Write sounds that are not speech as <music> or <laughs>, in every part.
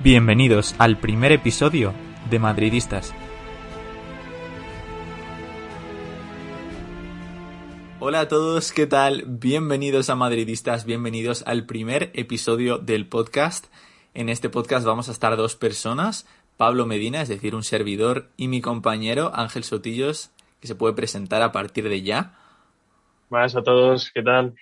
Bienvenidos al primer episodio de Madridistas. Hola a todos, ¿qué tal? Bienvenidos a Madridistas, bienvenidos al primer episodio del podcast. En este podcast vamos a estar dos personas, Pablo Medina, es decir, un servidor, y mi compañero Ángel Sotillos, que se puede presentar a partir de ya. Buenas a todos, ¿qué tal?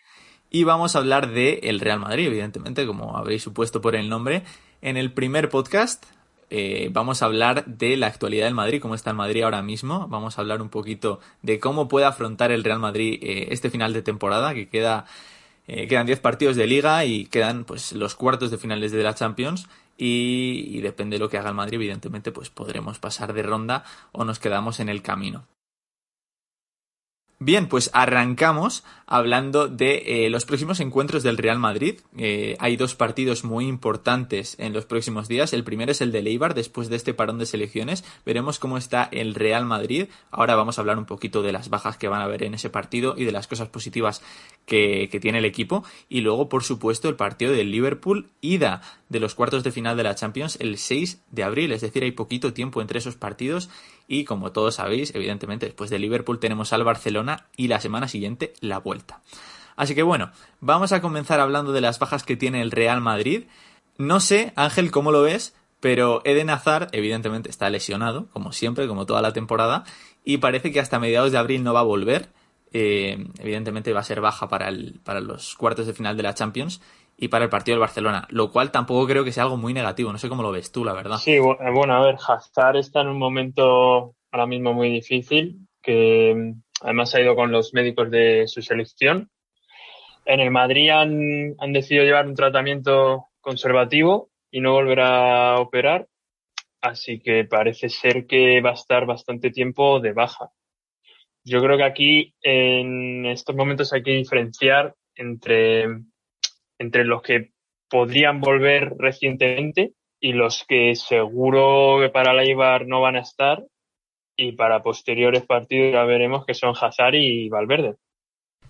Y vamos a hablar de el Real Madrid, evidentemente, como habréis supuesto por el nombre. En el primer podcast eh, vamos a hablar de la actualidad del Madrid, cómo está el Madrid ahora mismo. Vamos a hablar un poquito de cómo puede afrontar el Real Madrid eh, este final de temporada, que queda eh, quedan 10 partidos de liga y quedan pues los cuartos de finales de la Champions. Y, y depende de lo que haga el Madrid, evidentemente, pues podremos pasar de ronda o nos quedamos en el camino. Bien, pues arrancamos hablando de eh, los próximos encuentros del Real Madrid. Eh, hay dos partidos muy importantes en los próximos días. El primero es el de Leibar, después de este parón de selecciones. Veremos cómo está el Real Madrid. Ahora vamos a hablar un poquito de las bajas que van a haber en ese partido y de las cosas positivas que, que tiene el equipo. Y luego, por supuesto, el partido del Liverpool, ida de los cuartos de final de la Champions el 6 de abril. Es decir, hay poquito tiempo entre esos partidos. Y como todos sabéis, evidentemente, después de Liverpool tenemos al Barcelona y la semana siguiente la vuelta. Así que bueno, vamos a comenzar hablando de las bajas que tiene el Real Madrid. No sé, Ángel, cómo lo ves, pero Eden Hazard, evidentemente, está lesionado, como siempre, como toda la temporada, y parece que hasta mediados de abril no va a volver. Eh, evidentemente va a ser baja para, el, para los cuartos de final de la Champions y para el partido del Barcelona, lo cual tampoco creo que sea algo muy negativo. No sé cómo lo ves tú, la verdad. Sí, bueno, a ver, Hazard está en un momento ahora mismo muy difícil, que mm, además ha ido con los médicos de su selección. En el Madrid han, han decidido llevar un tratamiento conservativo y no volver a operar, así que parece ser que va a estar bastante tiempo de baja. Yo creo que aquí en estos momentos hay que diferenciar entre entre los que podrían volver recientemente y los que seguro que para la Ibar no van a estar y para posteriores partidos ya veremos que son Hazard y Valverde.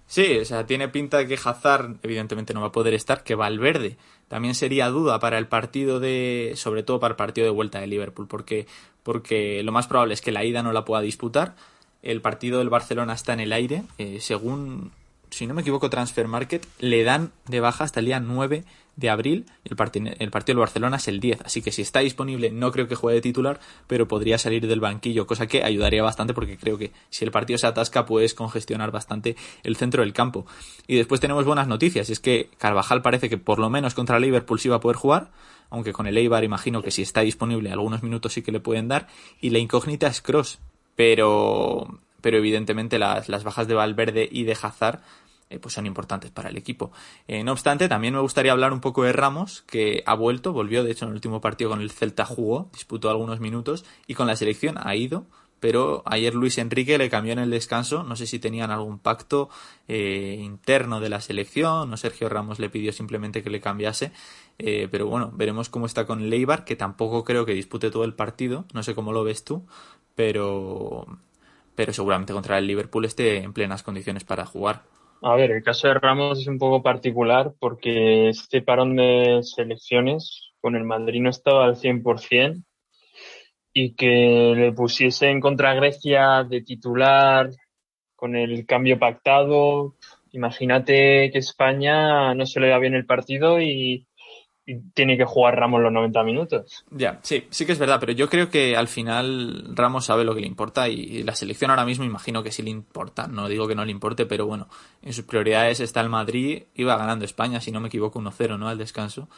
Sí, o sea, tiene pinta de que Hazard evidentemente no va a poder estar, que Valverde también sería duda para el partido de, sobre todo para el partido de vuelta de Liverpool, porque, porque lo más probable es que la ida no la pueda disputar. El partido del Barcelona está en el aire, eh, según si no me equivoco, Transfer Market, le dan de baja hasta el día 9 de abril. El, el partido del Barcelona es el 10. Así que si está disponible, no creo que juegue de titular, pero podría salir del banquillo, cosa que ayudaría bastante porque creo que si el partido se atasca, puedes congestionar bastante el centro del campo. Y después tenemos buenas noticias, es que Carvajal parece que por lo menos contra el Liverpool sí va a poder jugar, aunque con el Eibar imagino que si está disponible algunos minutos sí que le pueden dar. Y la incógnita es Cross, pero pero evidentemente las, las bajas de Valverde y de Hazard eh, pues son importantes para el equipo. Eh, no obstante, también me gustaría hablar un poco de Ramos, que ha vuelto, volvió, de hecho, en el último partido con el Celta jugó, disputó algunos minutos, y con la selección ha ido, pero ayer Luis Enrique le cambió en el descanso, no sé si tenían algún pacto eh, interno de la selección, o Sergio Ramos le pidió simplemente que le cambiase, pero bueno, veremos cómo está con Leibar, que tampoco creo que dispute todo el partido, no sé cómo lo ves tú, pero, pero seguramente contra el Liverpool esté en plenas condiciones para jugar. A ver, el caso de Ramos es un poco particular porque este parón de selecciones con el Madrid no estaba al 100% y que le pusiese en contra Grecia de titular con el cambio pactado. Imagínate que España no se le da bien el partido y tiene que jugar Ramos los 90 minutos. Ya, sí, sí que es verdad, pero yo creo que al final Ramos sabe lo que le importa y la selección ahora mismo imagino que sí le importa. No digo que no le importe, pero bueno, en sus prioridades está el Madrid, iba ganando España, si no me equivoco, 1-0, ¿no? Al descanso,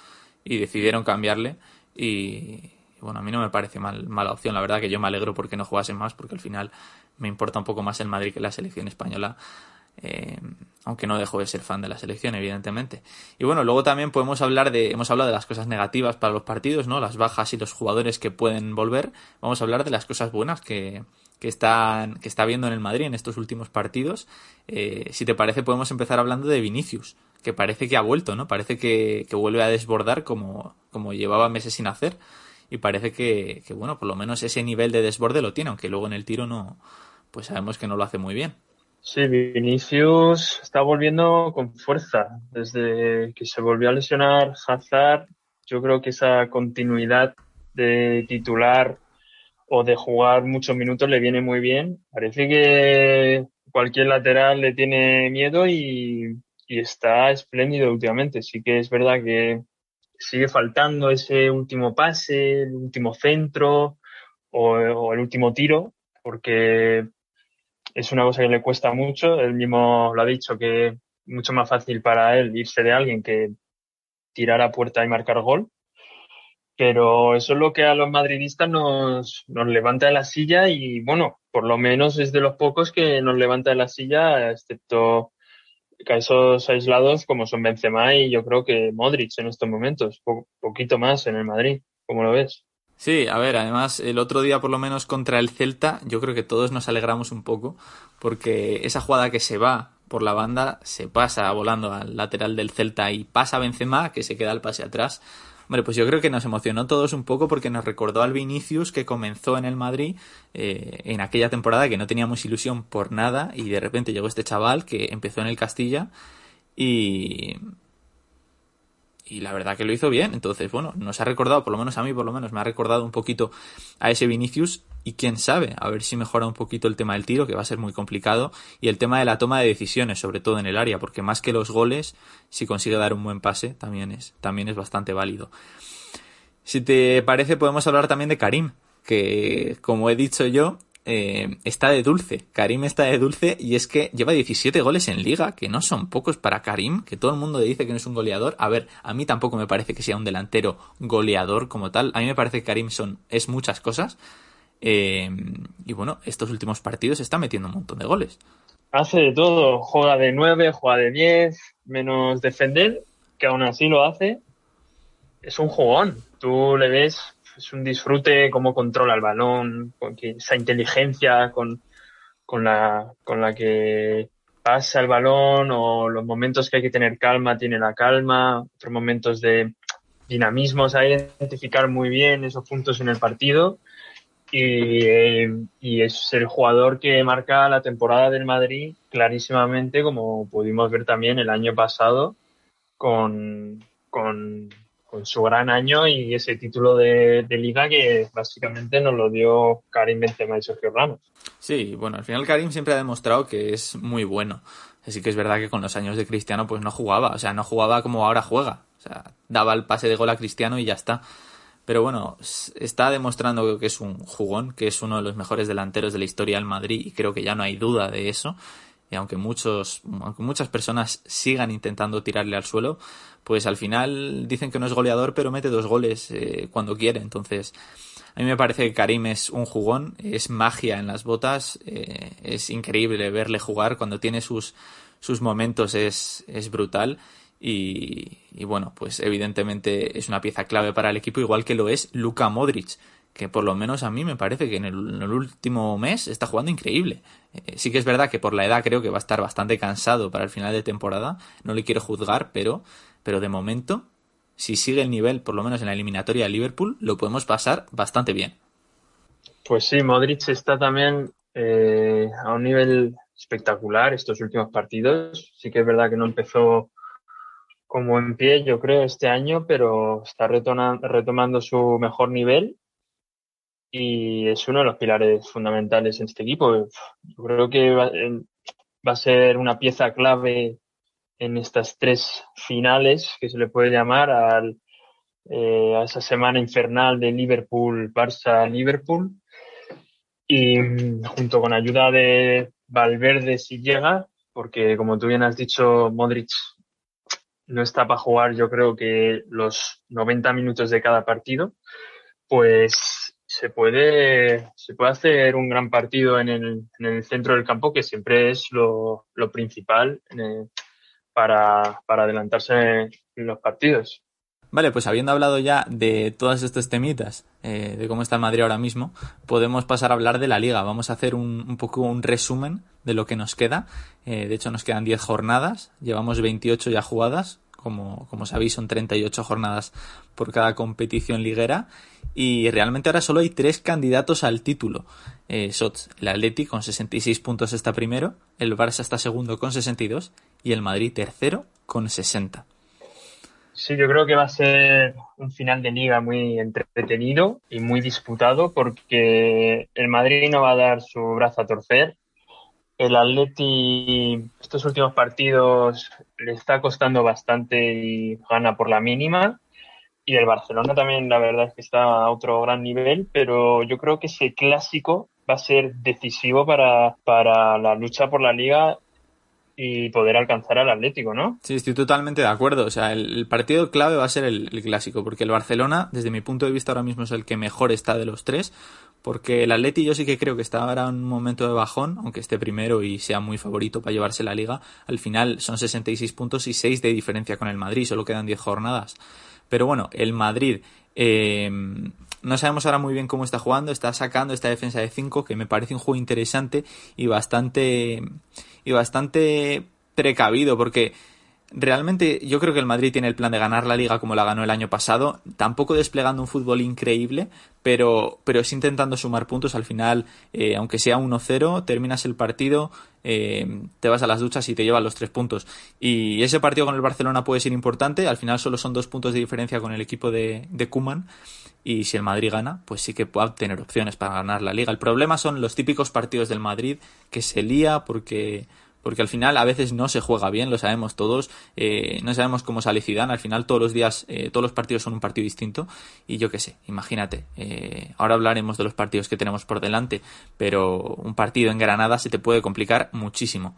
y decidieron cambiarle y bueno, a mí no me parece mal, mala opción, la verdad que yo me alegro porque no jugase más, porque al final me importa un poco más el Madrid que la selección española Eh, aunque no dejo de ser fan de la selección, evidentemente. Y bueno, luego también podemos hablar de, hemos hablado de las cosas negativas para los partidos, ¿no? Las bajas y los jugadores que pueden volver. Vamos a hablar de las cosas buenas que, que están, que está viendo en el Madrid en estos últimos partidos. Eh, si te parece, podemos empezar hablando de Vinicius, que parece que ha vuelto, ¿no? Parece que, que vuelve a desbordar como, como llevaba meses sin hacer. Y parece que, que, bueno, por lo menos ese nivel de desborde lo tiene, aunque luego en el tiro no, pues sabemos que no lo hace muy bien. Sí, Vinicius está volviendo con fuerza. Desde que se volvió a lesionar Hazard, yo creo que esa continuidad de titular o de jugar muchos minutos le viene muy bien. Parece que cualquier lateral le tiene miedo y, está espléndido últimamente. Sí que es verdad que sigue faltando ese último pase, el último centro o el último tiro, porque es una cosa que le cuesta mucho. Él mismo lo ha dicho que es mucho más fácil para él irse de alguien que tirar a puerta y marcar gol. Pero eso es lo que a los madridistas nos, nos levanta de la silla y bueno, por lo menos es de los pocos que nos levanta de la silla, excepto casos aislados como son Benzema y yo creo que Modric en estos momentos, po poquito más en el Madrid. ¿Cómo lo ves? Sí, a ver, además el otro día por lo menos contra el Celta, yo creo que todos nos alegramos un poco porque esa jugada que se va por la banda se pasa volando al lateral del Celta y pasa Benzema que se queda al pase atrás. Hombre, pues yo creo que nos emocionó todos un poco porque nos recordó al Vinicius que comenzó en el Madrid eh, en aquella temporada que no teníamos ilusión por nada y de repente llegó este chaval que empezó en el Castilla y, y la verdad que lo hizo bien. Entonces, bueno, nos ha recordado, por lo menos a mí, por lo menos me ha recordado un poquito a ese Vinicius y quién sabe, a ver si mejora un poquito el tema del tiro, que va a ser muy complicado, y el tema de la toma de decisiones, sobre todo en el área, porque más que los goles, si consigue dar un buen pase, también es, también es bastante válido. Si te parece, podemos hablar también de Karim, que como he dicho yo, eh, está de dulce. Karim está de dulce y es que lleva 17 goles en liga, que no son pocos para Karim, que todo el mundo dice que no es un goleador. A ver, a mí tampoco me parece que sea un delantero goleador como tal. A mí me parece que Karim son, es muchas cosas. Eh, y bueno, estos últimos partidos está metiendo un montón de goles. Hace de todo, juega de 9, juega de 10, menos defender, que aún así lo hace. Es un jugón. Tú le ves es un disfrute cómo controla el balón, con esa inteligencia con, con, la, con la que pasa el balón o los momentos que hay que tener calma, tiene la calma, otros momentos de dinamismo, sabe identificar muy bien esos puntos en el partido. Y, y, es el jugador que marca la temporada del Madrid clarísimamente, como pudimos ver también el año pasado con, con con su gran año y ese título de, de, liga que básicamente nos lo dio Karim Benzema y Sergio Ramos. Sí, bueno, al final Karim siempre ha demostrado que es muy bueno. Así que es verdad que con los años de Cristiano pues no jugaba, o sea, no jugaba como ahora juega. O sea, daba el pase de gol a Cristiano y ya está. Pero bueno, está demostrando que es un jugón, que es uno de los mejores delanteros de la historia del Madrid y creo que ya no hay duda de eso. Y aunque muchos, aunque muchas personas sigan intentando tirarle al suelo, pues al final dicen que no es goleador, pero mete dos goles eh, cuando quiere. Entonces, a mí me parece que Karim es un jugón, es magia en las botas, eh, es increíble verle jugar cuando tiene sus, sus momentos, es, es brutal. Y, y, bueno, pues evidentemente es una pieza clave para el equipo, igual que lo es Luka Modric, que por lo menos a mí me parece que en el, último mes está jugando increíble. Eh, sí que es verdad que por la edad creo que va a estar bastante cansado para el final de temporada, no le quiero juzgar, pero pero de momento, si sigue el nivel, por lo menos en la eliminatoria de Liverpool, lo podemos pasar bastante bien. Pues sí, Modric está también eh, a un nivel espectacular estos últimos partidos. Sí que es verdad que no empezó como en pie, yo creo, este año, pero está retomando su mejor nivel y es uno de los pilares fundamentales en este equipo. Yo creo que va, a ser una pieza clave en estas tres finales que se le puede llamar al, eh, a esa semana infernal de Liverpool, Barça, Liverpool. Y mm, junto con ayuda de Valverde si llega, porque como tú bien has dicho, Modric no está para jugar yo creo que los 90 minutos de cada partido, pues se puede, se puede hacer un gran partido en el, en el centro del campo, que siempre es lo, lo principal para, para adelantarse en los partidos. Vale, pues habiendo hablado ya de todas estas temitas, eh, de cómo está el Madrid ahora mismo, podemos pasar a hablar de la liga. Vamos a hacer un, un poco un resumen de lo que nos queda. Eh, de hecho, nos quedan 10 jornadas, llevamos 28 ya jugadas, como, como sabéis, son 38 jornadas por cada competición liguera. Y realmente ahora solo hay tres candidatos al título. Eh, Sots, el Atleti con 66 puntos está primero, el Barça está segundo con 62 y el Madrid tercero con 60. Sí, yo creo que va a ser un final de liga muy entretenido y muy disputado porque el Madrid no va a dar su brazo a torcer. El Atleti estos últimos partidos le está costando bastante y gana por la mínima. Y el Barcelona también, la verdad es que está a otro gran nivel, pero yo creo que ese clásico va a ser decisivo para, para la lucha por la liga y poder alcanzar al Atlético, ¿no? Sí, estoy totalmente de acuerdo. O sea, el, partido clave va a ser el, clásico, porque el Barcelona, desde mi punto de vista, ahora mismo es el que mejor está de los tres, porque el Atleti yo sí que creo que está ahora en un momento de bajón, aunque esté primero y sea muy favorito para llevarse la liga. Al final son 66 puntos y 6 de diferencia con el Madrid, solo quedan 10 jornadas. Pero bueno, el Madrid eh, no sabemos ahora muy bien cómo está jugando, está sacando esta defensa de 5 que me parece un juego interesante y bastante y bastante precavido porque realmente yo creo que el Madrid tiene el plan de ganar la liga como la ganó el año pasado, tampoco desplegando un fútbol increíble, pero, pero es intentando sumar puntos al final, eh, aunque sea 1-0, terminas el partido, eh, te vas a las duchas y te llevas los tres puntos. Y ese partido con el Barcelona puede ser importante, al final solo son dos puntos de diferencia con el equipo de, de Kuman. Y si el Madrid gana, pues sí que puede tener opciones para ganar la liga. El problema son los típicos partidos del Madrid que se lía porque porque al final a veces no se juega bien, lo sabemos todos, eh, no sabemos cómo sale Zidane, al final todos los días, eh, todos los partidos son un partido distinto y yo qué sé, imagínate, eh, ahora hablaremos de los partidos que tenemos por delante, pero un partido en Granada se te puede complicar muchísimo.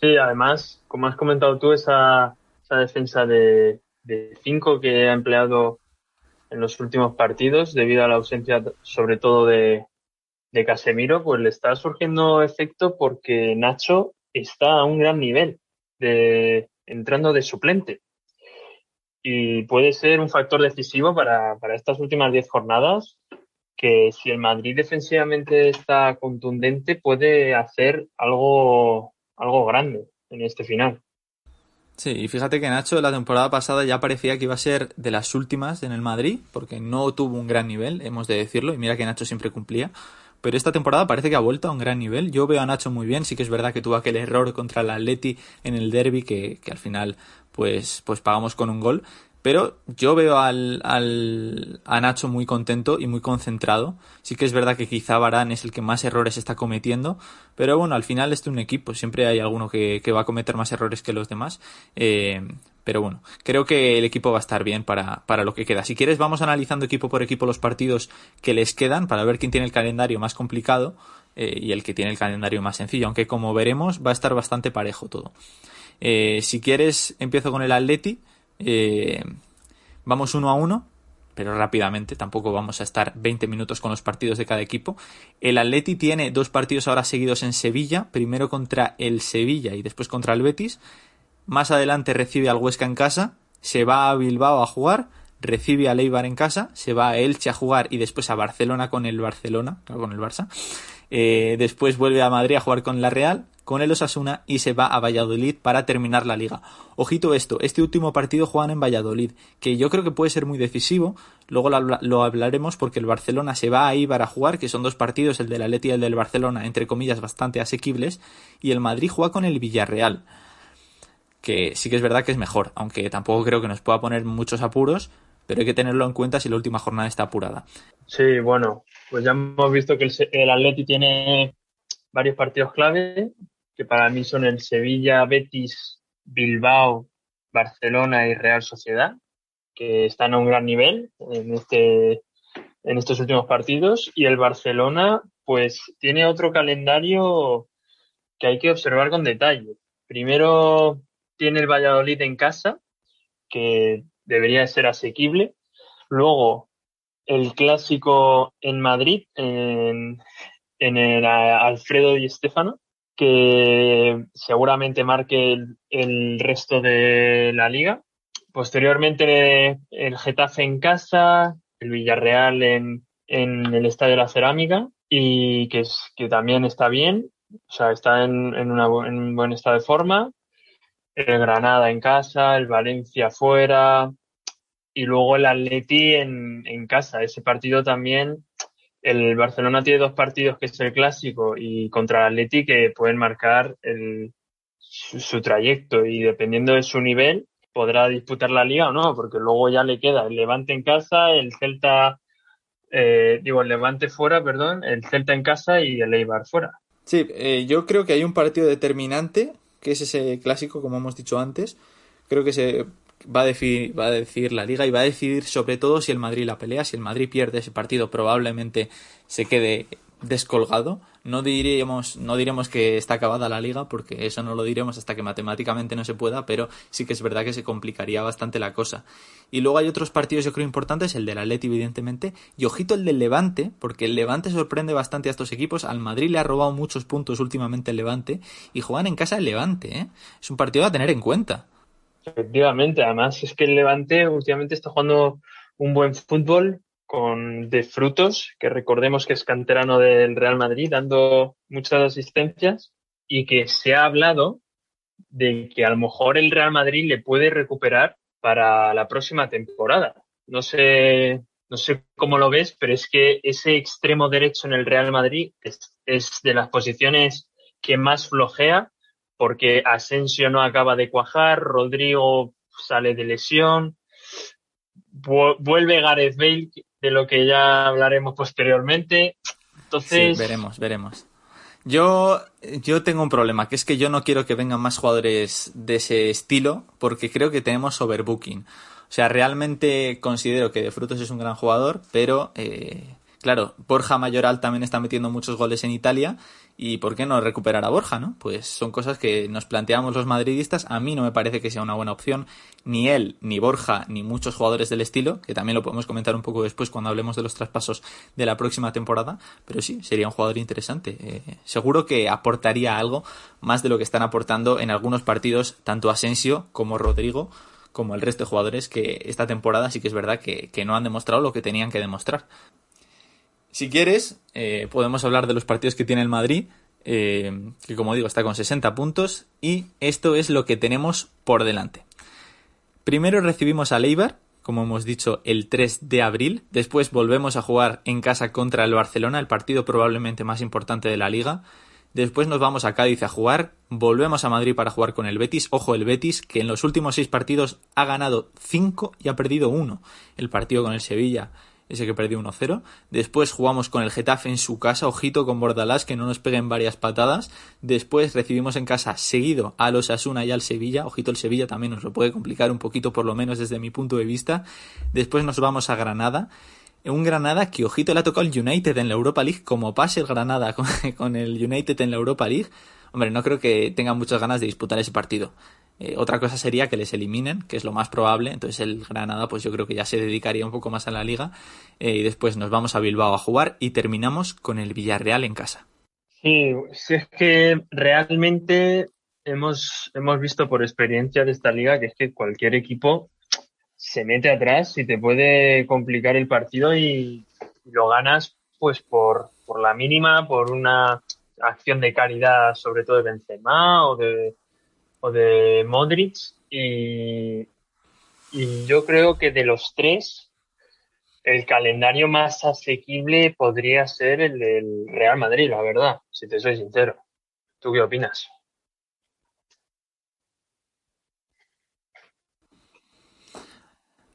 Sí, además, como has comentado tú, esa, esa defensa de, de cinco que ha empleado en los últimos partidos debido a la ausencia sobre todo de, de Casemiro, pues le está surgiendo efecto porque Nacho está a un gran nivel, de, entrando de suplente. Y puede ser un factor decisivo para, para estas últimas 10 jornadas, que si el Madrid defensivamente está contundente, puede hacer algo, algo grande en este final. Sí, y fíjate que Nacho la temporada pasada ya parecía que iba a ser de las últimas en el Madrid, porque no tuvo un gran nivel, hemos de decirlo, y mira que Nacho siempre cumplía pero esta temporada parece que ha vuelto a un gran nivel. Yo veo a Nacho muy bien, sí que es verdad que tuvo aquel error contra el Atleti en el derby que, que al final pues, pues pagamos con un gol. Pero yo veo al, al, a Nacho muy contento y muy concentrado. Sí que es verdad que quizá Barán es el que más errores está cometiendo. Pero bueno, al final este es un equipo. Siempre hay alguno que, que va a cometer más errores que los demás. Eh, pero bueno, creo que el equipo va a estar bien para, para lo que queda. Si quieres, vamos analizando equipo por equipo los partidos que les quedan para ver quién tiene el calendario más complicado eh, y el que tiene el calendario más sencillo. Aunque como veremos, va a estar bastante parejo todo. Eh, si quieres, empiezo con el Atleti. Eh, vamos uno a uno, pero rápidamente, tampoco vamos a estar 20 minutos con los partidos de cada equipo. El Atleti tiene dos partidos ahora seguidos en Sevilla, primero contra el Sevilla y después contra el Betis. Más adelante recibe al Huesca en casa, se va a Bilbao a jugar, recibe a Leibar en casa, se va a Elche a jugar y después a Barcelona con el Barcelona, con el Barça. Eh, después vuelve a Madrid a jugar con la Real, con el Osasuna y se va a Valladolid para terminar la liga. Ojito esto, este último partido juegan en Valladolid, que yo creo que puede ser muy decisivo, luego lo, hablaremos porque el Barcelona se va a Ibar a jugar, que son dos partidos, el del Atleti y el del Barcelona, entre comillas, bastante asequibles, y el Madrid juega con el Villarreal que sí que es verdad que es mejor, aunque tampoco creo que nos pueda poner muchos apuros, pero hay que tenerlo en cuenta si la última jornada está apurada. Sí, bueno, pues ya hemos visto que el, el Atleti tiene varios partidos clave, que para mí son el Sevilla, Betis, Bilbao, Barcelona y Real Sociedad, que están a un gran nivel en este en estos últimos partidos y el Barcelona pues tiene otro calendario que hay que observar con detalle. Primero tiene el Valladolid en casa, que debería ser asequible. Luego el clásico en Madrid, en, el Alfredo Di Stefano, que seguramente marque el, resto de la liga. Posteriormente el Getafe en casa, el Villarreal en, en el Estadio de la Cerámica y que, es, que también está bien, o sea, está en, en, una, en un buen estado de forma. El Granada en casa, el Valencia fuera y luego el Atleti en, en casa. Ese partido también el Barcelona tiene dos partidos que es el clásico y contra el Atleti que pueden marcar el, su, trayecto y dependiendo de su nivel podrá disputar la liga o no, porque luego ya le queda el Levante en casa, el Celta, eh, digo, el Levante fuera, perdón, el Celta en casa y el Eibar fuera. Sí, eh, yo creo que hay un partido determinante, que es ese clásico, como hemos dicho antes. Creo que se va a, decidir, va a decidir la liga y va a decidir sobre todo si el Madrid la pelea. Si el Madrid pierde ese partido, probablemente se quede descolgado. No diremos, no diremos que está acabada la liga, porque eso no lo diremos hasta que matemáticamente no se pueda, pero sí que es verdad que se complicaría bastante la cosa. Y luego hay otros partidos, yo creo, importantes, el del Atleti, evidentemente, y ojito el del Levante, porque el Levante sorprende bastante a estos equipos. Al Madrid le ha robado muchos puntos últimamente el Levante, y juegan en casa el Levante, ¿eh? Es un partido a tener en cuenta. Efectivamente, además es que el Levante últimamente está jugando un buen fútbol con de frutos, que recordemos que es canterano del Real Madrid, dando muchas asistencias y que se ha hablado de que a lo mejor el Real Madrid le puede recuperar para la próxima temporada. No sé, no sé cómo lo ves, pero es que ese extremo derecho en el Real Madrid es, es de las posiciones que más flojea porque Asensio no acaba de cuajar, Rodrigo sale de lesión, vuelve Gareth Bale, de lo que ya hablaremos posteriormente. Entonces. Sí, veremos, veremos. Yo, yo tengo un problema, que es que yo no quiero que vengan más jugadores de ese estilo, porque creo que tenemos overbooking. O sea, realmente considero que De Frutos es un gran jugador, pero eh, claro, Borja Mayoral también está metiendo muchos goles en Italia y ¿por qué no recuperar a Borja, no? Pues son cosas que nos planteamos los madridistas. A mí no me parece que sea una buena opción. Ni él, ni Borja, ni muchos jugadores del estilo, que también lo podemos comentar un poco después cuando hablemos de los traspasos de la próxima temporada. Pero sí, sería un jugador interesante. Eh, seguro que aportaría algo más de lo que están aportando en algunos partidos, tanto Asensio como Rodrigo, como el resto de jugadores que esta temporada sí que es verdad que, que no han demostrado lo que tenían que demostrar. Si quieres, eh, podemos hablar de los partidos que tiene el Madrid, eh, que como digo está con 60 puntos, y esto es lo que tenemos por delante. Primero recibimos a Leibar, como hemos dicho, el 3 de abril. Después volvemos a jugar en casa contra el Barcelona, el partido probablemente más importante de la liga. Después nos vamos a Cádiz a jugar, volvemos a Madrid para jugar con el Betis. Ojo, el Betis, que en los últimos seis partidos ha ganado 5 y ha perdido 1. El partido con el Sevilla ese que perdió 1-0. Después jugamos con el Getafe en su casa, ojito con Bordalás, que no nos peguen varias patadas. Después recibimos en casa seguido a los Asuna y al Sevilla, ojito el Sevilla también nos lo puede complicar un poquito, por lo menos desde mi punto de vista. Después nos vamos a Granada. Un Granada que, ojito, le ha tocado el United en la Europa League, como pase el Granada <laughs> con el United en la Europa League. Hombre, no creo que tengan muchas ganas de disputar ese partido. Eh, otra cosa sería que les eliminen, que es lo más probable. Entonces el Granada, pues yo creo que ya se dedicaría un poco más a la liga. Eh, y después nos vamos a Bilbao a jugar y terminamos con el Villarreal en casa. Sí, si es que realmente hemos, hemos visto por experiencia de esta liga que es que cualquier equipo se mete atrás y te puede complicar el partido y, lo ganas pues por, por la mínima, por una acción de calidad sobre todo de Benzema o de o de Modric y, y yo creo que de los tres el calendario más asequible podría ser el del Real Madrid, la verdad, si te soy sincero. ¿Tú qué opinas?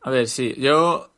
A ver, sí, yo,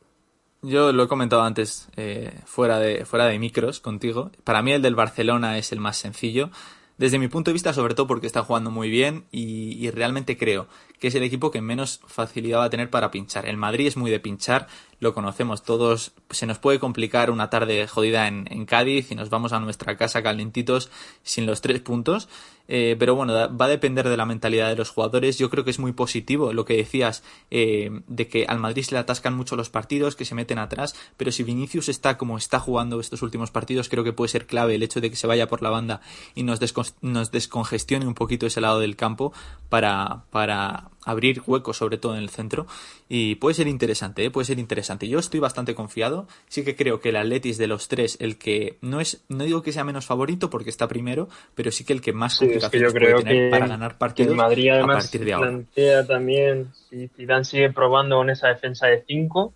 yo lo he comentado antes eh, fuera, de, fuera de micros contigo. Para mí el del Barcelona es el más sencillo desde mi punto de vista, sobre todo porque está jugando muy bien y, realmente creo que es el equipo que menos facilidad va a tener para pinchar. El Madrid es muy de pinchar, lo conocemos todos. Se nos puede complicar una tarde jodida en, Cádiz y nos vamos a nuestra casa calentitos sin los tres puntos. Eh, pero bueno, va a depender de la mentalidad de los jugadores. Yo creo que es muy positivo lo que decías eh, de que al Madrid se le atascan mucho los partidos, que se meten atrás, pero si Vinicius está como está jugando estos últimos partidos, creo que puede ser clave el hecho de que se vaya por la banda y nos, nos descongestione un poquito ese lado del campo para, para abrir huecos, sobre todo en el centro. Y puede ser interesante, ¿eh? puede ser interesante. Yo estoy bastante confiado. Sí que creo que el Atletis de los tres, el que no es, no digo que sea menos favorito porque está primero, pero sí que el que más complicaciones puede tener para ganar partidos el Madrid además a partir de ahora. plantea también, si Zidane sigue probando con esa defensa de 5,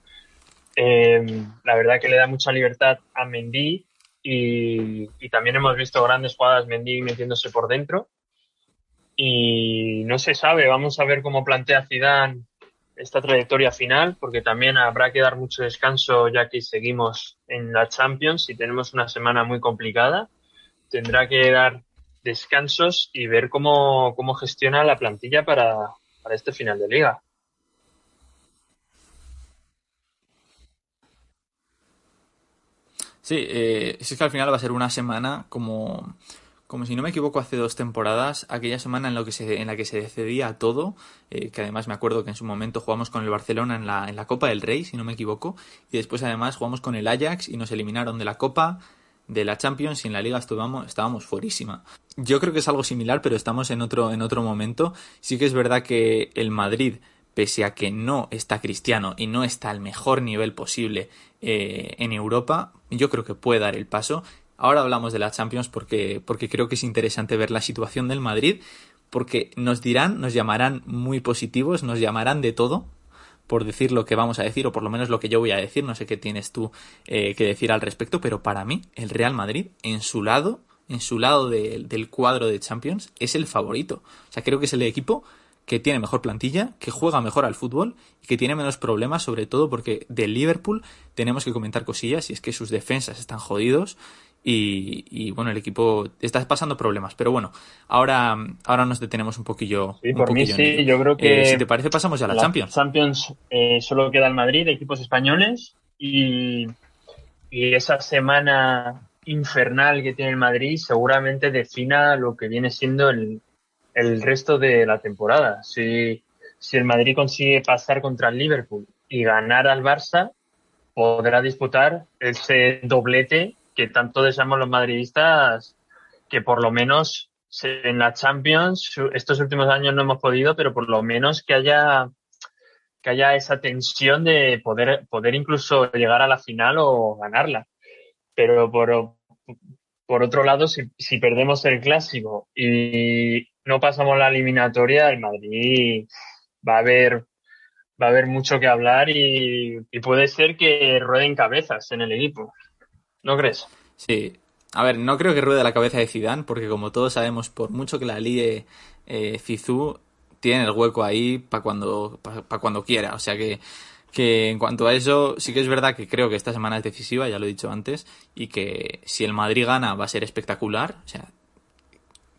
eh, la verdad que le da mucha libertad a Mendy y, y también hemos visto grandes jugadas Mendy metiéndose por dentro y no se sabe, vamos a ver cómo plantea Zidane esta trayectoria final, porque también habrá que dar mucho descanso ya que seguimos en la Champions y tenemos una semana muy complicada. Tendrá que dar descansos y ver cómo, cómo gestiona la plantilla para, para este final de liga. Sí, eh, es que al final va a ser una semana como como si no me equivoco, hace dos temporadas, aquella semana en, que se, la que se decidía todo, eh, que además me acuerdo que en su momento jugamos con el Barcelona en la, en la Copa del Rey, si no me equivoco, y después además jugamos con el Ajax y nos eliminaron de la Copa, de la Champions y en la Liga estábamos, estábamos fuerísima. Yo creo que es algo similar, pero estamos en otro, en otro momento. Sí que es verdad que el Madrid, pese a que no está cristiano y no está al mejor nivel posible eh, en Europa, yo creo que puede dar el paso Ahora hablamos de la Champions porque, porque creo que es interesante ver la situación del Madrid, porque nos dirán, nos llamarán muy positivos, nos llamarán de todo, por decir lo que vamos a decir, o por lo menos lo que yo voy a decir, no sé qué tienes tú eh, que decir al respecto, pero para mí, el Real Madrid, en su lado, en su lado del cuadro de Champions, es el favorito. O sea, creo que es el equipo que tiene mejor plantilla, que juega mejor al fútbol y que tiene menos problemas, sobre todo porque del Liverpool tenemos que comentar cosillas y es que sus defensas están jodidos y, bueno, el equipo está pasando problemas. Pero bueno, ahora, ahora nos detenemos un poquillo. Sí, por mí sí, yo creo que. Eh, si te parece, pasamos ya a la, Champions. Champions eh, solo queda el Madrid, equipos españoles. Y, y esa semana infernal que tiene el Madrid seguramente defina lo que viene siendo el, el resto de la temporada. Si, si el Madrid consigue pasar contra el Liverpool y ganar al Barça, podrá disputar ese doblete que tanto deseamos los madridistas que por lo menos en la Champions estos últimos años no hemos podido, pero por lo menos que haya que haya esa tensión de poder poder incluso llegar a la final o ganarla. Pero por, por otro lado, si, si perdemos el clásico y no pasamos la eliminatoria, el Madrid va a haber va a haber mucho que hablar y, y puede ser que rueden cabezas en el equipo. ¿No crees? Sí. A ver, no creo que ruede la cabeza de Zidane, porque como todos sabemos, por mucho que la líe eh, Zizou, tiene el hueco ahí para cuando, para cuando quiera. O sea que, que en cuanto a eso, sí que es verdad que creo que esta semana es decisiva, ya lo he dicho antes, y que si el Madrid gana va a ser espectacular. O sea,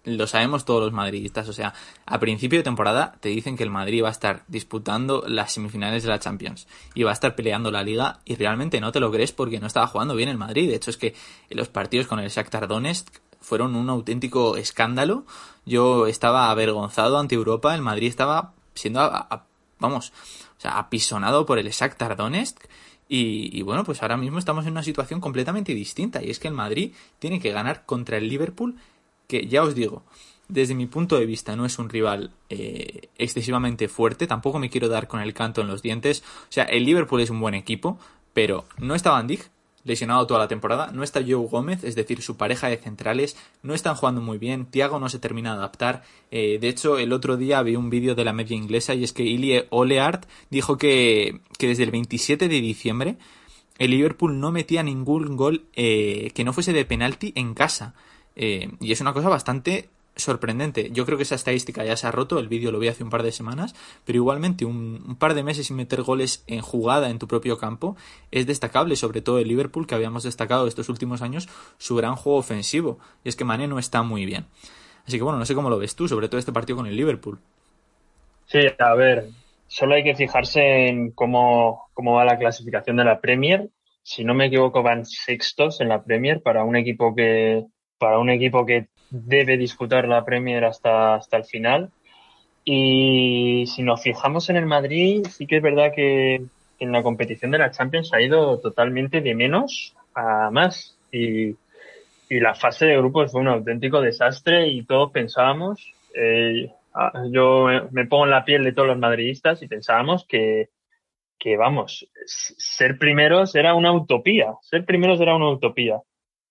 lo sabemos todos los madridistas. O sea, a principio de temporada te dicen que el Madrid va a estar disputando las semifinales de la Champions y va a estar peleando la liga y realmente no te lo crees porque no estaba jugando bien el Madrid. De hecho, es que los partidos con el Shakhtar Donetsk fueron un auténtico escándalo. Yo estaba avergonzado ante Europa. El Madrid estaba siendo, vamos, apisonado por el Shakhtar Donetsk. Y, bueno, pues ahora mismo estamos en una situación completamente distinta. Y es que el Madrid tiene que ganar contra el Liverpool que ya os digo, desde mi punto de vista no es un rival eh, excesivamente fuerte, tampoco me quiero dar con el canto en los dientes, o sea, el Liverpool es un buen equipo, pero no está Van Dijk, lesionado toda la temporada, no está Joe Gómez, es decir, su pareja de centrales, no están jugando muy bien, Thiago no se termina de adaptar, eh, de hecho el otro día vi un vídeo de la media inglesa y es que Ilie Oleart dijo que, que desde el 27 de diciembre el Liverpool no metía ningún gol eh, que no fuese de penalti en casa. Eh, y es una cosa bastante sorprendente. Yo creo que esa estadística ya se ha roto, el vídeo lo vi hace un par de semanas, pero igualmente un, par de meses sin meter goles en jugada en tu propio campo es destacable, sobre todo el Liverpool, que habíamos destacado estos últimos años su gran juego ofensivo, y es que Mané no está muy bien. Así que bueno, no sé cómo lo ves tú, sobre todo este partido con el Liverpool. Sí, a ver, solo hay que fijarse en cómo, cómo va la clasificación de la Premier. Si no me equivoco, van sextos en la Premier para un equipo que, para un equipo que debe disputar la Premier hasta, hasta el final. Y si nos fijamos en el Madrid, sí que es verdad que en la competición de la Champions ha ido totalmente de menos a más. Y, y la fase de grupos fue un auténtico desastre y todos pensábamos, eh, Ah, yo me pongo en la piel de todos los madridistas y pensábamos que, que, vamos, ser primeros era una utopía, ser primeros era una utopía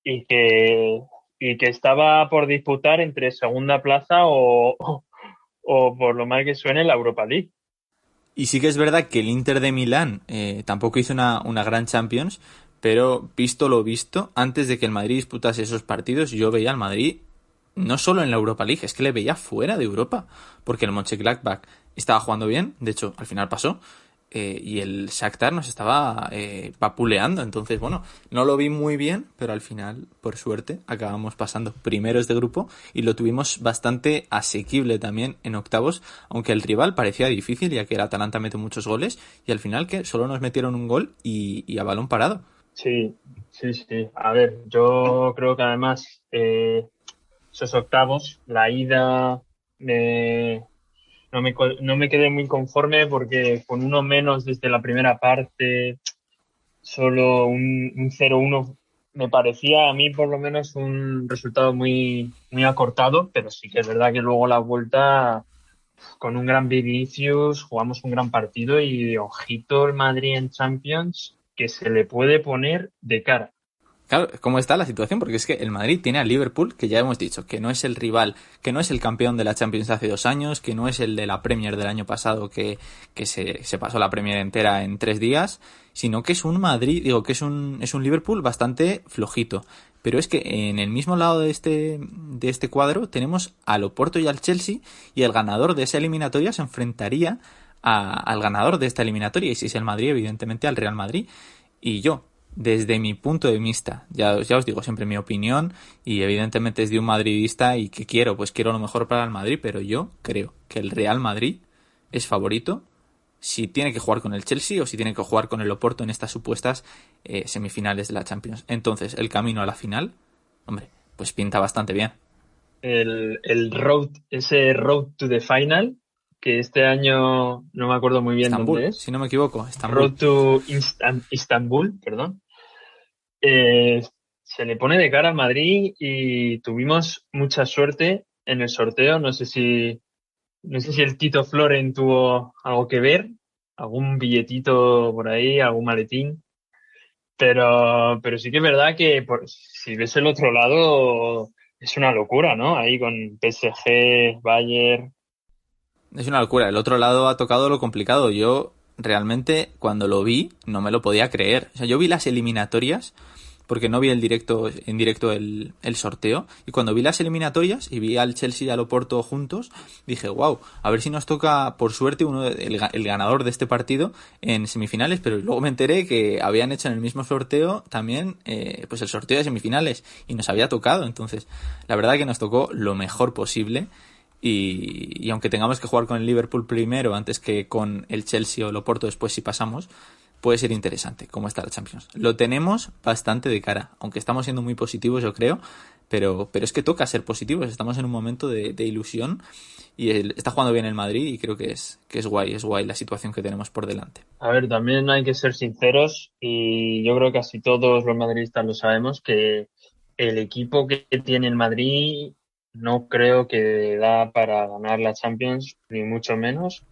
y que, y que estaba por disputar entre segunda plaza o, o, por lo mal que suene la Europa League. Y sí que es verdad que el Inter de Milán eh, tampoco hizo una, una gran Champions, pero visto lo visto, antes de que el Madrid disputase esos partidos, yo veía al Madrid no solo en la Europa League, es que le veía fuera de Europa, porque el Mönchengladbach estaba jugando bien, de hecho al final pasó, eh, y el Shakhtar nos estaba eh, papuleando, entonces bueno, no lo vi muy bien, pero al final, por suerte, acabamos pasando primeros de grupo y lo tuvimos bastante asequible también en octavos, aunque el rival parecía difícil ya que el Atalanta mete muchos goles y al final que solo nos metieron un gol y, a balón parado. Sí, sí, sí. A ver, yo creo que además eh, esos octavos. La ida no, me, no me quedé muy conforme porque con uno menos desde la primera parte, solo un, un 0-1 me parecía a mí por lo menos un resultado muy, muy acortado, pero sí que es verdad que luego la vuelta con un gran Vinicius jugamos un gran partido y ojito el Madrid en Champions que se le puede poner de cara. Claro, ¿cómo está la situación? Porque es que el Madrid tiene al Liverpool, que ya hemos dicho, que no es el rival, que no es el campeón de la Champions hace dos años, que no es el de la Premier del año pasado, que, que se, se pasó la Premier entera en tres días, sino que es un Madrid, digo, que es un, es un Liverpool bastante flojito. Pero es que en el mismo lado de este, de este cuadro tenemos al Oporto y al Chelsea, y el ganador de esa eliminatoria se enfrentaría al ganador de esta eliminatoria, y si es el Madrid, evidentemente al Real Madrid. Y yo, desde mi punto de vista, ya, os digo siempre mi opinión y evidentemente es de un madridista y que quiero, pues quiero lo mejor para el Madrid, pero yo creo que el Real Madrid es favorito si tiene que jugar con el Chelsea o si tiene que jugar con el Oporto en estas supuestas eh, semifinales de la Champions. Entonces, el camino a la final, hombre, pues pinta bastante bien. El, el road, ese road to the final, que este año no me acuerdo muy bien dónde es. Si no me equivoco, Road to Istanbul, perdón. Eh, se le pone de cara al Madrid y tuvimos mucha suerte en el sorteo. No sé si, no sé si el Tito Floren tuvo algo que ver, algún billetito por ahí, algún maletín. Pero, pero sí que es verdad que si ves el otro lado, es una locura, ¿no? Ahí con PSG, Bayern, es una locura. El otro lado ha tocado lo complicado. Yo realmente cuando lo vi no me lo podía creer. O sea, yo vi las eliminatorias porque no vi el directo, en directo el, el, sorteo. Y cuando vi las eliminatorias y vi al Chelsea y al Oporto juntos, dije, wow, a ver si nos toca, por suerte, uno el, el, ganador de este partido en semifinales. Pero luego me enteré que habían hecho en el mismo sorteo también, eh, pues el sorteo de semifinales y nos había tocado. Entonces, la verdad que nos tocó lo mejor posible. Y, aunque tengamos que jugar con el Liverpool primero antes que con el Chelsea o el Oporto después si pasamos, puede ser interesante cómo está la Champions. Lo tenemos bastante de cara, aunque estamos siendo muy positivos yo creo, pero, pero es que toca ser positivos, estamos en un momento de, ilusión y está jugando bien el Madrid y creo que es, que es guay, es guay la situación que tenemos por delante. A ver, también hay que ser sinceros y yo creo que casi todos los madridistas lo sabemos que el equipo que tiene el Madrid no creo que da para ganar la Champions, ni mucho menos,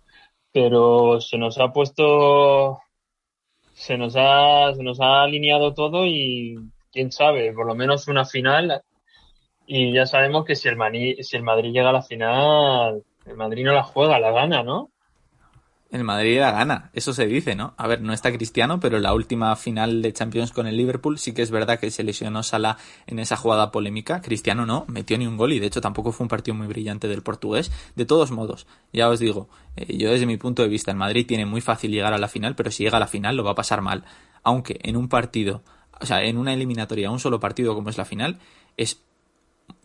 pero se nos ha puesto, se nos ha, se nos ha alineado todo y quién sabe, por lo menos una final. Y ya sabemos que si el, si el Madrid llega a la final, el Madrid no la juega, la gana, ¿no? El Madrid la gana, eso se dice, ¿no? A ver, no está Cristiano, pero la última final de Champions con el Liverpool sí que es verdad que se lesionó Sala en esa jugada polémica. Cristiano no, metió ni un gol y de hecho tampoco fue un partido muy brillante del portugués. De todos modos, ya os digo, eh, yo desde mi punto de vista, el Madrid tiene muy fácil llegar a la final, pero si llega a la final lo va a pasar mal. Aunque en un partido, o sea, en una eliminatoria, un solo partido como es la final, es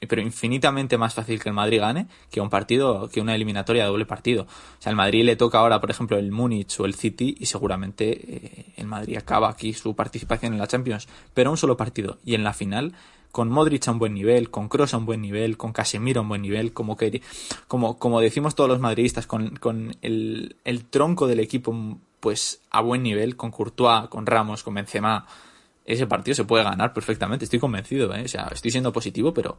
pero infinitamente más fácil que el Madrid gane que un partido, que una eliminatoria de doble partido. O sea, al Madrid le toca ahora, por ejemplo, el Múnich o el City y seguramente eh, el Madrid acaba aquí su participación en la Champions, pero un solo partido. Y en la final, con Modric a un buen nivel, con Kroos a un buen nivel, con Casemiro a un buen nivel, como que, como, como decimos todos los madridistas, con, con el, el tronco del equipo pues a buen nivel, con Courtois, con Ramos, con Benzema, ese partido se puede ganar perfectamente, estoy convencido, ¿eh? o sea, estoy siendo positivo, pero,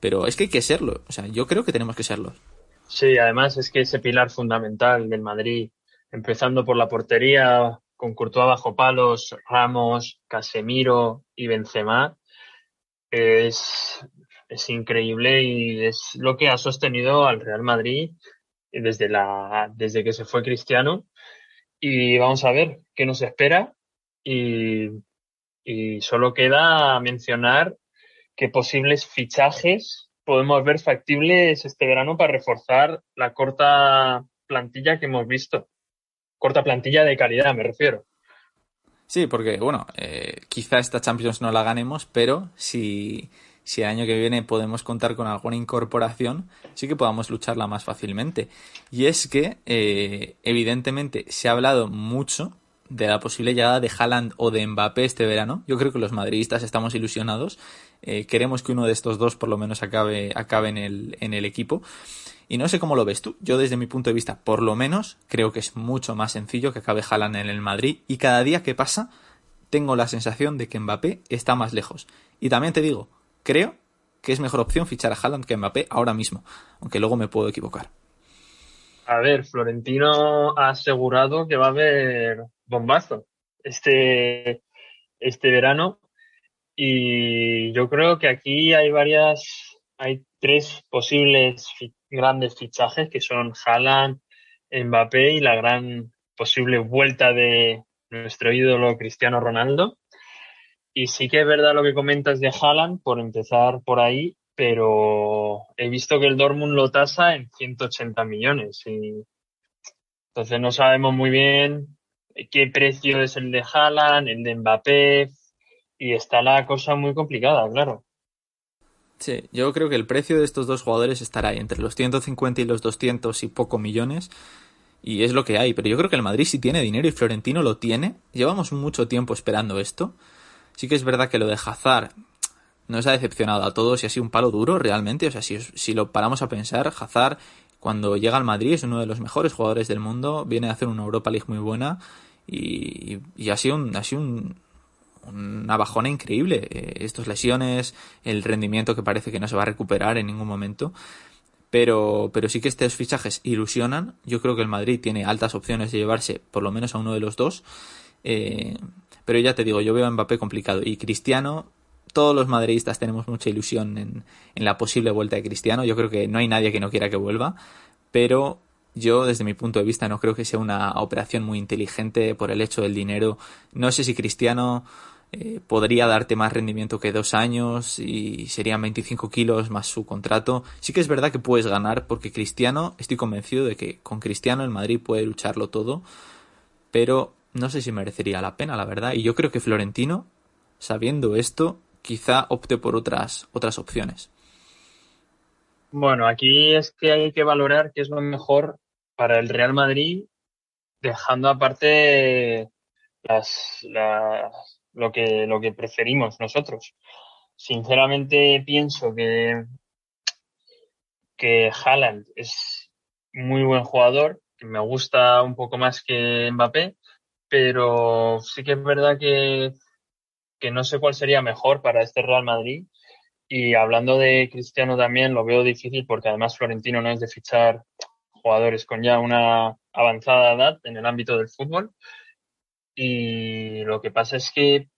pero es que hay que serlo, o sea, yo creo que tenemos que serlo. Sí, además es que ese pilar fundamental del Madrid, empezando por la portería, con Courtois bajo palos, Ramos, Casemiro y Benzema, es, es increíble y es lo que ha sostenido al Real Madrid desde, la, desde que se fue Cristiano. Y vamos a ver qué nos espera. Y y solo queda mencionar qué posibles fichajes podemos ver factibles este verano para reforzar la corta plantilla que hemos visto. Corta plantilla de calidad, me refiero. Sí, porque, bueno, eh, quizá esta Champions no la ganemos, pero si, si el año que viene podemos contar con alguna incorporación, sí que podamos lucharla más fácilmente. Y es que, eh, evidentemente, se ha hablado mucho de la posible llegada de Haaland o de Mbappé este verano. Yo creo que los madridistas estamos ilusionados. Eh, queremos que uno de estos dos por lo menos acabe, acabe en, el, en el equipo. Y no sé cómo lo ves tú. Yo desde mi punto de vista, por lo menos, creo que es mucho más sencillo que acabe Haaland en el Madrid. Y cada día que pasa, tengo la sensación de que Mbappé está más lejos. Y también te digo, creo que es mejor opción fichar a Haaland que a Mbappé ahora mismo. Aunque luego me puedo equivocar. A ver, Florentino ha asegurado que va a haber bombazo este, este verano. Y yo creo que aquí hay varias, hay tres posibles grandes fichajes que son Haaland, Mbappé y la gran posible vuelta de nuestro ídolo Cristiano Ronaldo. Y sí que es verdad lo que comentas de Haaland, por empezar por ahí, pero he visto que el Dortmund lo tasa en 180 millones y entonces no sabemos muy bien qué precio es el de Haaland, el de Mbappé, y está la cosa muy complicada, claro. Sí, yo creo que el precio de estos dos jugadores estará ahí entre los 150 y los 200 y poco millones, y es lo que hay, pero yo creo que el Madrid sí tiene dinero y Florentino lo tiene. Llevamos mucho tiempo esperando esto. Sí que es verdad que lo de Hazard nos ha decepcionado a todos y ha sido un palo duro realmente. O sea, si, si lo paramos a pensar, Hazard cuando llega al Madrid es uno de los mejores jugadores del mundo, viene a hacer una Europa League muy buena y, ha sido, un, ha sido un, una bajona increíble. Eh, Estas lesiones, el rendimiento que parece que no se va a recuperar en ningún momento. Pero, pero sí que estos fichajes ilusionan. Yo creo que el Madrid tiene altas opciones de llevarse por lo menos a uno de los dos. Eh, pero ya te digo, yo veo a Mbappé complicado. Y Cristiano, todos los madridistas tenemos mucha ilusión en, la posible vuelta de Cristiano. Yo creo que no hay nadie que no quiera que vuelva, pero yo desde mi punto de vista no creo que sea una operación muy inteligente por el hecho del dinero. No sé si Cristiano eh, podría darte más rendimiento que dos años y serían 25 kilos más su contrato. Sí que es verdad que puedes ganar porque Cristiano, estoy convencido de que con Cristiano el Madrid puede lucharlo todo, pero no sé si merecería la pena, la verdad. Y yo creo que Florentino, sabiendo esto, quizá opte por otras, otras opciones. Bueno, aquí es que hay que valorar qué es lo mejor para el Real Madrid, dejando aparte las, lo, que, lo que preferimos nosotros. Sinceramente pienso que, que es muy buen jugador, que me gusta un poco más que Mbappé, pero sí que es verdad que que no sé cuál sería mejor para este Real Madrid. Y hablando de Cristiano también, lo veo difícil porque además Florentino no es de fichar jugadores con ya una avanzada edad en el ámbito del fútbol. Y lo que pasa es que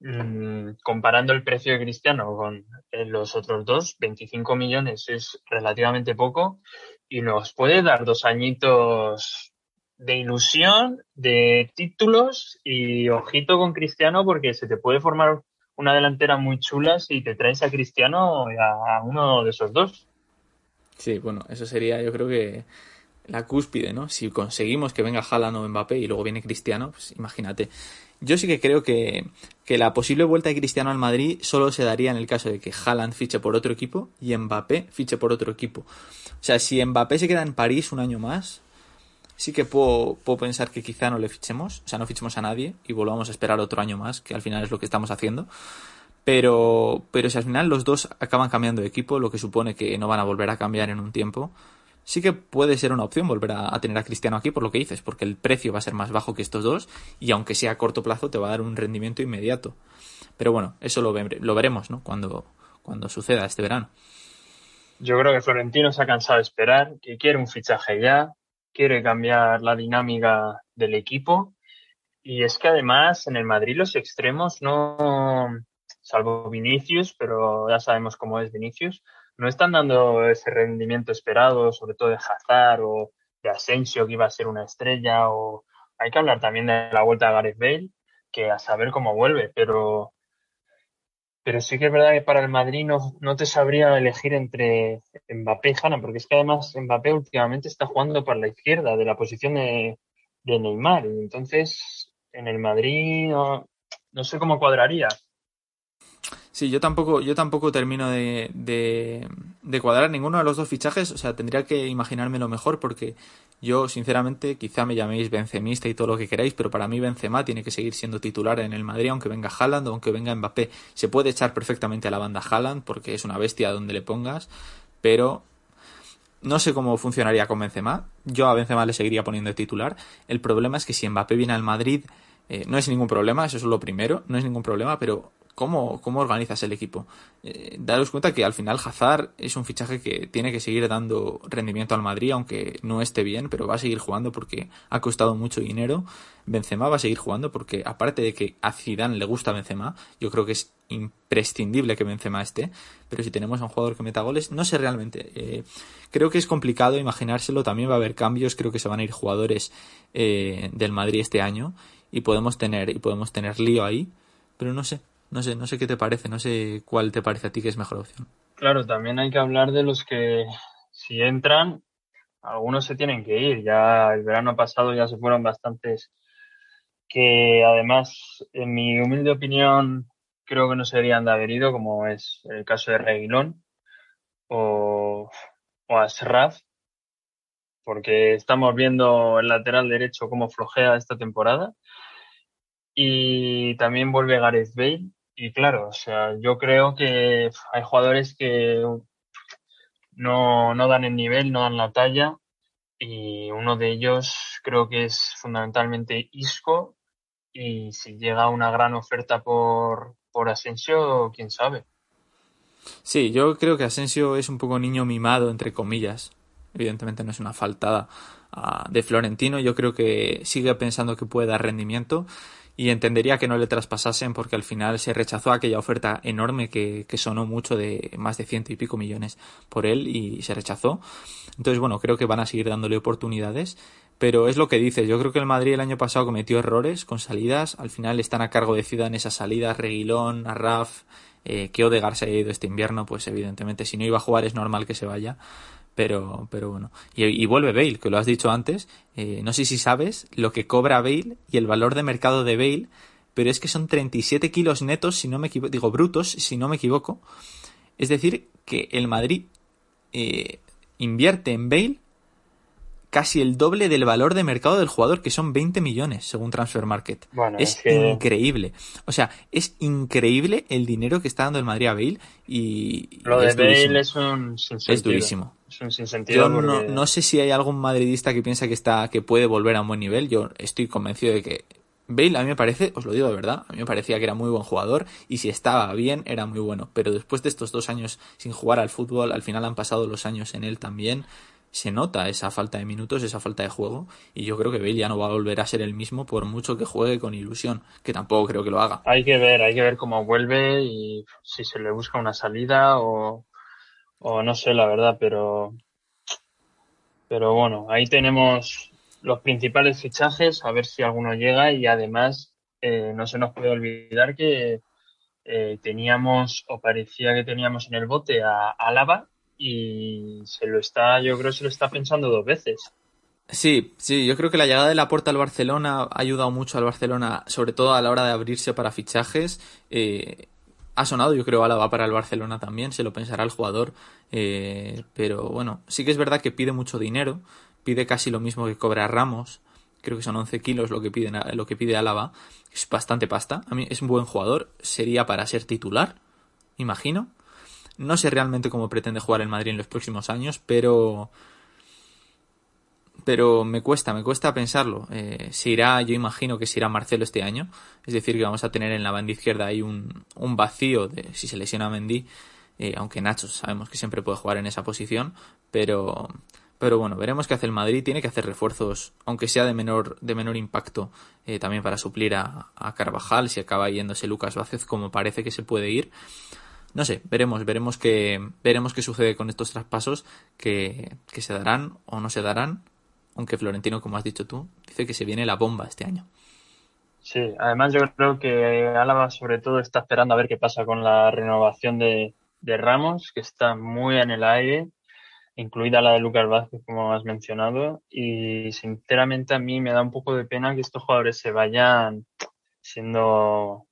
mm, comparando el precio de Cristiano con los otros dos, 25 millones es relativamente poco y nos puede dar dos añitos de ilusión, de títulos y ojito con Cristiano porque se te puede formar una delantera muy chula si te traes a Cristiano a uno de esos dos. Sí, bueno, eso sería yo creo que la cúspide, ¿no? Si conseguimos que venga Haaland o Mbappé y luego viene Cristiano, pues imagínate. Yo sí que creo que, que, la posible vuelta de Cristiano al Madrid solo se daría en el caso de que Haaland fiche por otro equipo y Mbappé fiche por otro equipo. O sea, si Mbappé se queda en París un año más, sí que puedo, puedo pensar que quizá no le fichemos, o sea, no fichemos a nadie y volvamos a esperar otro año más, que al final es lo que estamos haciendo. Pero, pero si al final los dos acaban cambiando de equipo, lo que supone que no van a volver a cambiar en un tiempo, sí que puede ser una opción volver a, tener a Cristiano aquí por lo que dices, porque el precio va a ser más bajo que estos dos y aunque sea a corto plazo te va a dar un rendimiento inmediato. Pero bueno, eso lo, lo veremos ¿no? cuando, cuando suceda este verano. Yo creo que Florentino se ha cansado de esperar, que quiere un fichaje ya, quiere cambiar la dinámica del equipo. Y es que además en el Madrid los extremos no, salvo Vinicius, pero ya sabemos cómo es Vinicius, no están dando ese rendimiento esperado, sobre todo de Hazard o de Asensio, que iba a ser una estrella, o hay que hablar también de la vuelta de Gareth Bale, que a saber cómo vuelve, pero, pero sí que es verdad que para el Madrid no, no te sabría elegir entre Mbappé y Hanna, porque es que además Mbappé últimamente está jugando por la izquierda, de la posición de, de Neymar, y entonces en el Madrid no, no sé cómo cuadraría. Sí, yo tampoco, yo tampoco termino de, de, cuadrar ninguno de los dos fichajes. O sea, tendría que imaginármelo mejor porque yo, sinceramente, quizá me llaméis Benzemista y todo lo que queráis, pero para mí Benzema tiene que seguir siendo titular en el Madrid, aunque venga Haaland o aunque venga Mbappé. Se puede echar perfectamente a la banda Haaland porque es una bestia donde le pongas, pero no sé cómo funcionaría con Benzema. Yo a Benzema le seguiría poniendo de titular. El problema es que si Mbappé viene al Madrid, eh, no es ningún problema, eso es lo primero, no es ningún problema, pero cómo, cómo organizas el equipo. Eh, daros cuenta que al final Hazard es un fichaje que tiene que seguir dando rendimiento al Madrid, aunque no esté bien, pero va a seguir jugando porque ha costado mucho dinero. Benzema va a seguir jugando porque, aparte de que a Zidane le gusta Benzema, yo creo que es imprescindible que Benzema esté, pero si tenemos a un jugador que meta goles, no sé realmente. Eh, creo que es complicado imaginárselo, también va a haber cambios, creo que se van a ir jugadores eh, del Madrid este año y podemos tener y podemos tener lío ahí, pero no sé, no sé, no sé qué te parece, no sé cuál te parece a ti que es mejor opción. Claro, también hay que hablar de los que si entran, algunos se tienen que ir. Ya el verano pasado ya se fueron bastantes que además, en mi humilde opinión, creo que no serían de haber ido, como es el caso de Reguilón o, o Asraf, porque estamos viendo el lateral derecho cómo flojea esta temporada. Y también vuelve Gareth Bale, y claro, o sea, yo creo que hay jugadores que no, no dan el nivel, no dan la talla y uno de ellos creo que es fundamentalmente Isco y si llega una gran oferta por, por Asensio, quién sabe. Sí, yo creo que Asensio es un poco niño mimado, entre comillas. Evidentemente no es una faltada ah, de Florentino. Yo creo que sigue pensando que puede dar rendimiento y entendería que no le traspasasen porque al final se rechazó aquella oferta enorme que, que, sonó mucho de más de ciento y pico millones por él y se rechazó. Entonces, bueno, creo que van a seguir dándole oportunidades. Pero es lo que dices, yo creo que el Madrid el año pasado cometió errores con salidas, al final están a cargo de Ciudad en esas salidas, Reguilón, Arraf, eh, que Odegar se ha ido este invierno, pues evidentemente si no iba a jugar es normal que se vaya, pero, pero bueno. Y, vuelve Bale, que lo has dicho antes. Eh, no sé si sabes lo que cobra Bale y el valor de mercado de Bale, pero es que son 37 kilos netos, si no me equivoco, digo brutos, si no me equivoco. Es decir, que el Madrid eh, invierte en Bale casi el doble del valor de mercado del jugador, que son 20 millones, según Transfer Market. es, increíble. O sea, es increíble el dinero que está dando el Madrid a Bale y... Lo de Bale es un Es durísimo. Es un sinsentido. Yo no, sé si hay algún madridista que piensa que está que puede volver a un buen nivel. Yo estoy convencido de que Bale a mí me parece, os lo digo de verdad, a mí me parecía que era muy buen jugador y si estaba bien era muy bueno. Pero después de estos dos años sin jugar al fútbol, al final han pasado los años en él también se nota esa falta de minutos, esa falta de juego, y yo creo que Bale ya no va a volver a ser el mismo por mucho que juegue con ilusión, que tampoco creo que lo haga. Hay que ver, hay que ver cómo vuelve y si se le busca una salida o, o no sé la verdad, pero pero bueno, ahí tenemos los principales fichajes, a ver si alguno llega y además eh, no se nos puede olvidar que eh, teníamos o parecía que teníamos en el bote a Álava y se lo está, yo creo se lo está pensando dos veces. Sí, sí, yo creo que la llegada de la puerta al Barcelona ha ayudado mucho al Barcelona, sobre todo a la hora de abrirse para fichajes. Eh, ha sonado, yo creo, Álava para el Barcelona también, se lo pensará el jugador. Eh, pero bueno, sí que es verdad que pide mucho dinero, pide casi lo mismo que cobra Ramos. Creo que son 11 kilos lo que, pide, lo que pide Álava. Es bastante pasta. A mí es un buen jugador. Sería para ser titular, imagino. No sé realmente cómo pretende jugar el Madrid en los próximos años, pero pero me cuesta, me cuesta pensarlo. Eh, se irá, yo imagino que se irá Marcelo este año, es decir, que vamos a tener en la banda izquierda ahí un, un vacío de si se lesiona Mendy, eh, aunque Nacho sabemos que siempre puede jugar en esa posición, pero, pero bueno, veremos qué hace el Madrid, tiene que hacer refuerzos, aunque sea de menor, de menor impacto, eh, también para suplir a, a, Carvajal, si acaba yéndose Lucas Vázquez, como parece que se puede ir. No sé, veremos, veremos qué, veremos qué sucede con estos traspasos que, que se darán o no se darán aunque Florentino, como has dicho tú, dice que se viene la bomba este año. Sí, además yo creo que Álava sobre todo está esperando a ver qué pasa con la renovación de, Ramos, que está muy en el aire, incluida la de Lucas Vázquez, como has mencionado, y sinceramente a mí me da un poco de pena que estos jugadores se vayan siendo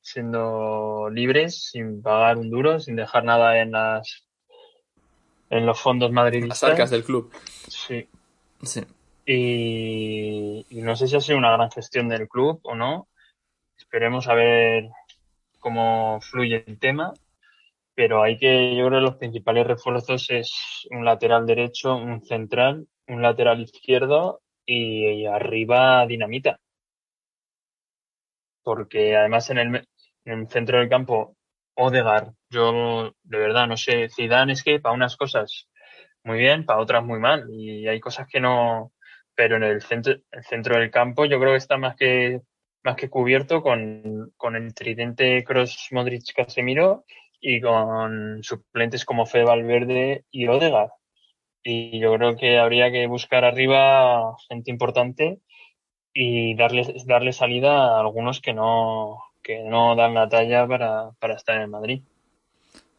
siendo libres, sin pagar un duro, sin dejar nada en las en los fondos madridistas. Las arcas del club. Sí, y, no sé si ha sido una gran gestión del club o no. Esperemos a ver cómo fluye el tema. Pero hay que, yo creo que los principales refuerzos es un lateral derecho, un central, un lateral izquierdo y, arriba dinamita. Porque además en el, en el centro del campo, Odegar, yo de verdad no sé, Zidane es que para unas cosas muy bien, para otras muy mal. Y hay cosas que no. Pero en el centro, el centro del campo yo creo que está más que más que cubierto con, con el tridente Cross Modric Casemiro y con suplentes como Fede Valverde y Odegaard. Y yo creo que habría que buscar arriba gente importante y darle, darle salida a algunos que no, que no dan la talla para, para estar en Madrid.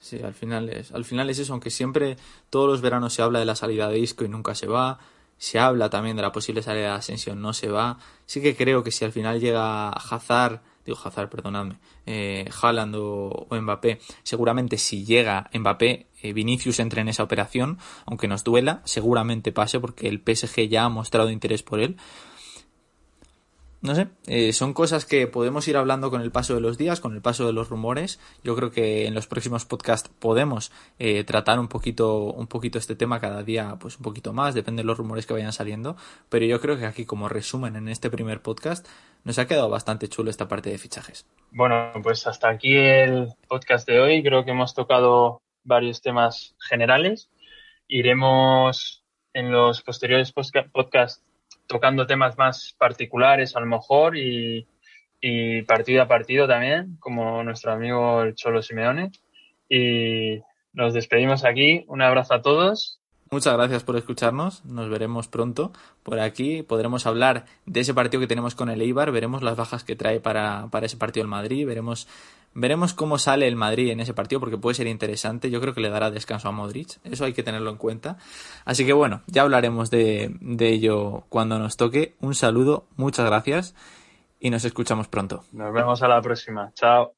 Sí, al final es, al final es eso, aunque siempre todos los veranos se habla de la salida de Isco y nunca se va, se habla también de la posible salida de Ascensión, no se va. Sí que creo que si al final llega Hazard, digo Hazard, perdonadme, eh, Haaland o, Mbappé, seguramente si llega Mbappé, eh, Vinicius entre en esa operación, aunque nos duela, seguramente pase porque el PSG ya ha mostrado interés por él no sé, eh, son cosas que podemos ir hablando con el paso de los días, con el paso de los rumores. Yo creo que en los próximos podcasts podemos eh, tratar un poquito, un poquito este tema cada día, pues un poquito más, depende de los rumores que vayan saliendo. Pero yo creo que aquí, como resumen en este primer podcast, nos ha quedado bastante chulo esta parte de fichajes. Bueno, pues hasta aquí el podcast de hoy. Creo que hemos tocado varios temas generales. Iremos en los posteriores podcasts tocando temas más particulares a lo mejor y, partido a partido también, como nuestro amigo el Cholo Simeone. Y nos despedimos aquí. Un abrazo a todos. Muchas gracias por escucharnos. Nos veremos pronto por aquí. Podremos hablar de ese partido que tenemos con el Eibar. Veremos las bajas que trae para, para ese partido el Madrid. Veremos Veremos cómo sale el Madrid en ese partido porque puede ser interesante. Yo creo que le dará descanso a Modric. Eso hay que tenerlo en cuenta. Así que bueno, ya hablaremos de, de ello cuando nos toque. Un saludo, muchas gracias y nos escuchamos pronto. Nos vemos a la próxima. Chao.